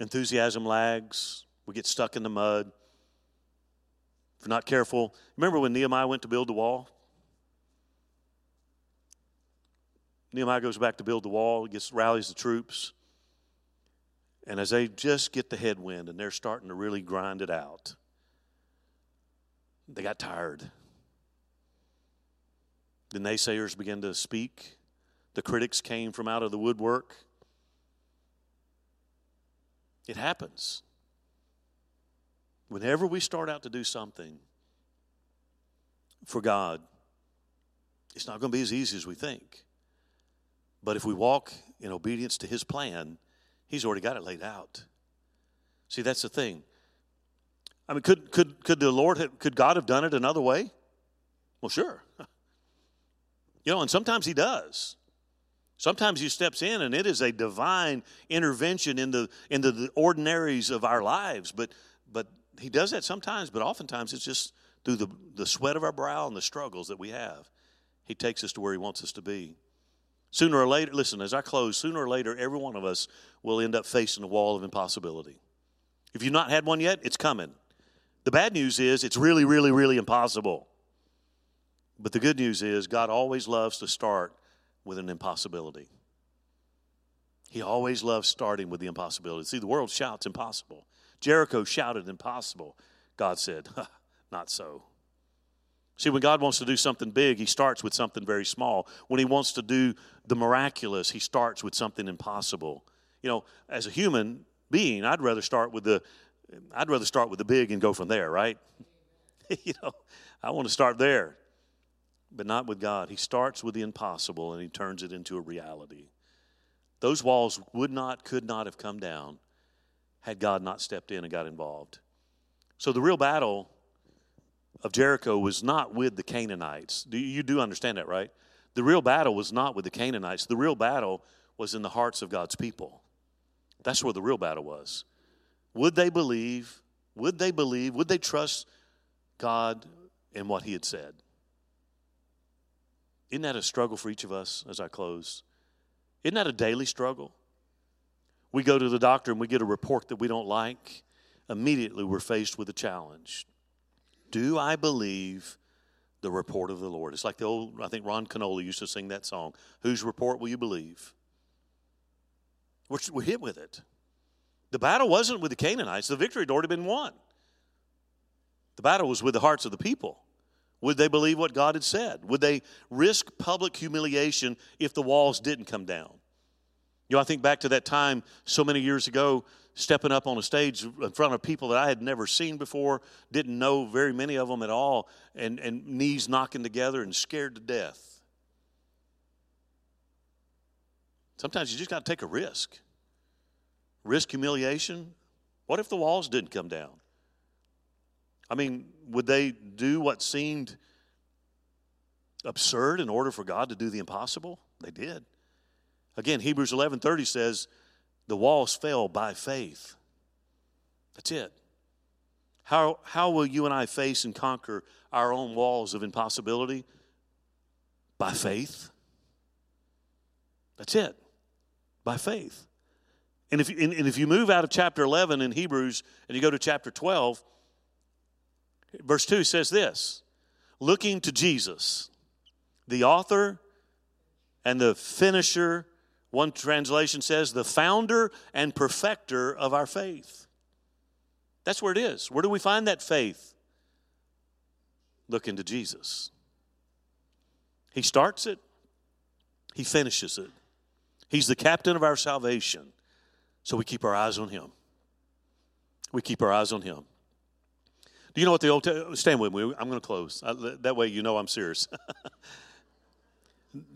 Enthusiasm lags. We get stuck in the mud. If we're not careful, remember when Nehemiah went to build the wall? Nehemiah goes back to build the wall, gets rallies the troops. And as they just get the headwind and they're starting to really grind it out, they got tired. The naysayers began to speak. The critics came from out of the woodwork. It happens. Whenever we start out to do something for God, it's not going to be as easy as we think. But if we walk in obedience to His plan, He's already got it laid out. See, that's the thing. I mean, could, could, could the Lord, have, could God have done it another way? Well, sure. *laughs* You know, and sometimes He does. Sometimes He steps in and it is a divine intervention in the, in the ordinaries of our lives. But, but He does that sometimes, but oftentimes it's just through the, the sweat of our brow and the struggles that we have. He takes us to where He wants us to be. Sooner or later, listen, as I close, sooner or later, every one of us will end up facing a wall of impossibility. If you've not had one yet, it's coming. The bad news is it's really, really, really impossible. But the good news is God always loves to start with an impossibility. He always loves starting with the impossibility. See, the world shouts impossible. Jericho shouted impossible. God said, not so. See, when God wants to do something big, He starts with something very small. When He wants to do the miraculous, He starts with something impossible. You know, as a human being, I'd rather start with the I'd rather start with the big and go from there, right? *laughs* you know, I want to start there. But not with God. He starts with the impossible and he turns it into a reality. Those walls would not, could not have come down had God not stepped in and got involved. So the real battle of Jericho was not with the Canaanites. You do understand that, right? The real battle was not with the Canaanites. The real battle was in the hearts of God's people. That's where the real battle was. Would they believe? Would they believe? Would they trust God and what He had said? Isn't that a struggle for each of us as I close? Isn't that a daily struggle? We go to the doctor and we get a report that we don't like. Immediately, we're faced with a challenge. Do I believe the report of the Lord? It's like the old, I think Ron Kenoly used to sing that song. Whose report will you believe? We're, we're hit with it. The battle wasn't with the Canaanites, the victory had already been won. The battle was with the hearts of the people. Would they believe what God had said? Would they risk public humiliation if the walls didn't come down? You know, I think back to that time so many years ago stepping up on a stage in front of people that I had never seen before, didn't know very many of them at all, and, and knees knocking together and scared to death. Sometimes you just got to take a risk. Risk humiliation. What if the walls didn't come down? I mean, would they do what seemed absurd in order for God to do the impossible? They did. Again, Hebrews 11:30 says, the walls fell by faith. That's it. How, how will you and I face and conquer our own walls of impossibility? By faith. That's it. By faith. And if, and, and if you move out of chapter 11 in Hebrews and you go to chapter 12, verse 2 says this looking to Jesus, the author and the finisher one translation says, the founder and perfecter of our faith. That's where it is. Where do we find that faith? Look into Jesus. He starts it, He finishes it. He's the captain of our salvation. So we keep our eyes on Him. We keep our eyes on Him. Do you know what the Old Testament? Stand with me. I'm going to close. that way you know I'm serious. *laughs*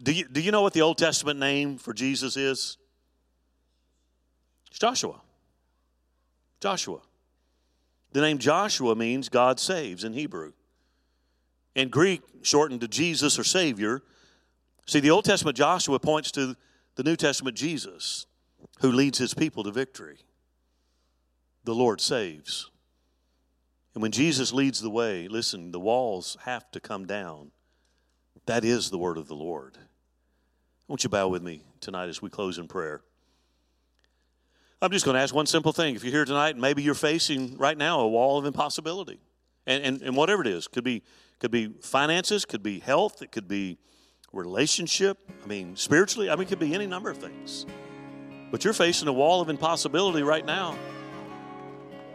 Do you, do you know what the Old Testament name for Jesus is? It's Joshua. Joshua. The name Joshua means God saves in Hebrew. In Greek, shortened to Jesus or Savior. See, the Old Testament Joshua points to the New Testament Jesus, who leads his people to victory. The Lord saves. And when Jesus leads the way, listen, the walls have to come down. That is the word of the Lord. Won't you bow with me tonight as we close in prayer? I'm just going to ask one simple thing. If you're here tonight, maybe you're facing right now a wall of impossibility. And, and, and whatever it is, could be, could be finances, could be health, it could be relationship. I mean, spiritually, I mean, it could be any number of things. But you're facing a wall of impossibility right now.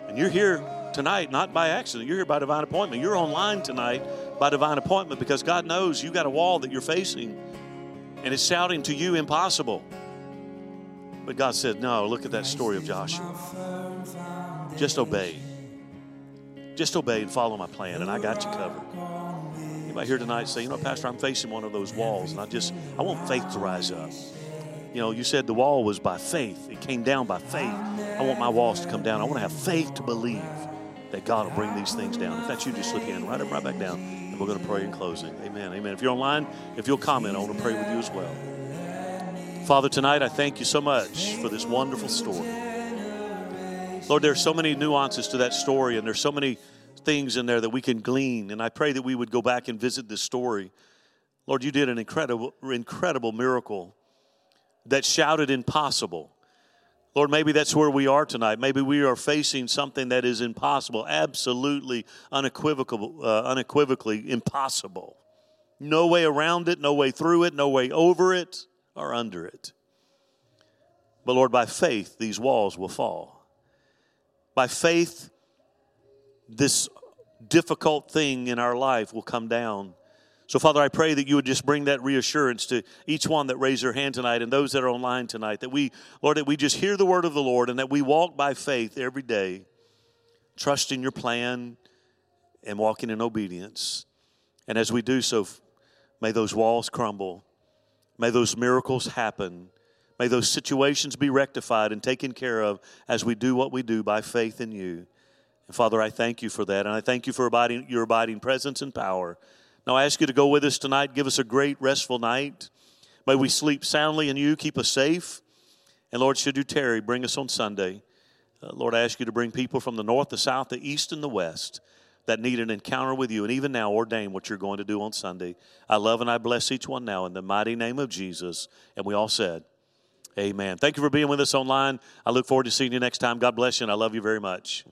And you're here tonight not by accident. You're here by divine appointment. You're online tonight by divine appointment because God knows you got a wall that you're facing and it's shouting to you impossible. But God said, No, look at that story of Joshua. Just obey. Just obey and follow my plan, and I got you covered. Anybody here tonight say, you know, Pastor, I'm facing one of those walls, and I just I want faith to rise up. You know, you said the wall was by faith. It came down by faith. I want my walls to come down. I want to have faith to believe that God will bring these things down. If that's you, just slip your hand right up, right back down, and we're going to pray in closing. Amen. Amen. If you're online, if you'll comment, I want to pray with you as well. Father, tonight I thank you so much for this wonderful story. Lord, there's so many nuances to that story, and there's so many things in there that we can glean. And I pray that we would go back and visit this story. Lord, you did an incredible, incredible miracle that shouted impossible. Lord, maybe that's where we are tonight. Maybe we are facing something that is impossible, absolutely unequivocal, uh, unequivocally impossible. No way around it, no way through it, no way over it or under it. But Lord, by faith, these walls will fall. By faith, this difficult thing in our life will come down. So, Father, I pray that you would just bring that reassurance to each one that raised their hand tonight and those that are online tonight. That we, Lord, that we just hear the word of the Lord and that we walk by faith every day, trusting your plan and walking in obedience. And as we do so, may those walls crumble May those miracles happen. May those situations be rectified and taken care of as we do what we do by faith in you. And Father, I thank you for that. And I thank you for abiding, your abiding presence and power. Now I ask you to go with us tonight. Give us a great, restful night. May we sleep soundly in you. Keep us safe. And Lord, should you tarry, bring us on Sunday. Uh, Lord, I ask you to bring people from the north, the south, the east, and the west that need an encounter with you, and even now ordain what you're going to do on Sunday. I love and I bless each one now in the mighty name of Jesus. And we all said, Amen. Thank you for being with us online. I look forward to seeing you next time. God bless you, and I love you very much.